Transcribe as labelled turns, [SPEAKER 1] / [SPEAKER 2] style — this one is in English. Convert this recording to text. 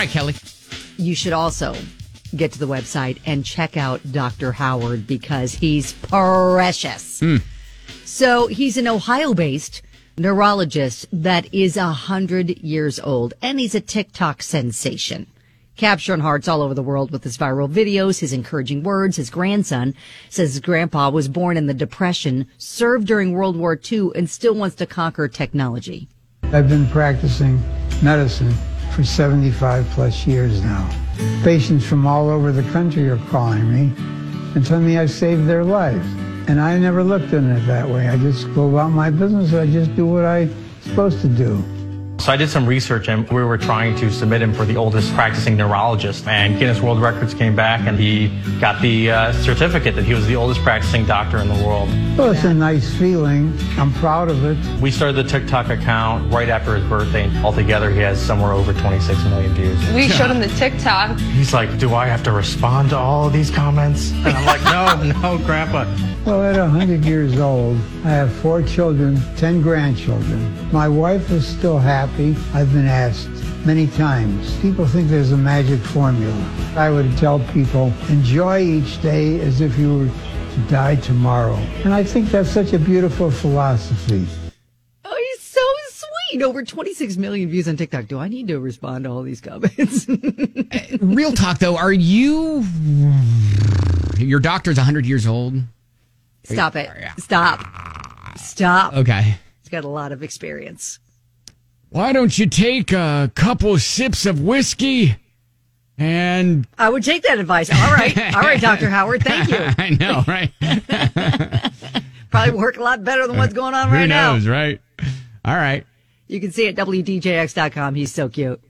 [SPEAKER 1] right, Kelly.
[SPEAKER 2] You should also get to the website and check out Dr. Howard because he's precious. Hmm. So he's an Ohio based neurologist that is a hundred years old and he's a TikTok sensation. Capturing hearts all over the world with his viral videos, his encouraging words. His grandson says his grandpa was born in the Depression, served during World War II, and still wants to conquer technology.
[SPEAKER 3] I've been practicing medicine for 75 plus years now. Patients from all over the country are calling me and telling me I've saved their lives. And I never looked at it that way. I just go about my business. I just do what I'm supposed to do.
[SPEAKER 4] So I did some research and we were trying to submit him for the oldest practicing neurologist. And Guinness World Records came back and he got the uh, certificate that he was the oldest practicing doctor in the world.
[SPEAKER 3] Well, it's a nice feeling. I'm proud of it.
[SPEAKER 4] We started the TikTok account right after his birthday. And altogether, he has somewhere over 26 million views.
[SPEAKER 5] We showed him the TikTok.
[SPEAKER 4] He's like, Do I have to respond to all of these comments? And I'm like, No, no, Grandpa.
[SPEAKER 3] Well, at 100 years old, I have four children, 10 grandchildren. My wife is still happy. I've been asked many times. People think there's a magic formula. I would tell people, enjoy each day as if you were to die tomorrow. And I think that's such a beautiful philosophy.
[SPEAKER 2] Oh, he's so sweet. Over 26 million views on TikTok. Do I need to respond to all these comments?
[SPEAKER 1] Uh, real talk though, are you your doctor's 100 years old?
[SPEAKER 2] Stop it. Oh, Stop. Stop.
[SPEAKER 1] Okay.
[SPEAKER 2] He's got a lot of experience.
[SPEAKER 1] Why don't you take a couple sips of whiskey and
[SPEAKER 2] I would take that advice. All right. All right, Dr. Howard. Thank you.
[SPEAKER 1] I know, right?
[SPEAKER 2] Probably work a lot better than what's going on right
[SPEAKER 1] Who
[SPEAKER 2] now.
[SPEAKER 1] knows, right? All right.
[SPEAKER 2] You can see it at WDJX.com. He's so cute.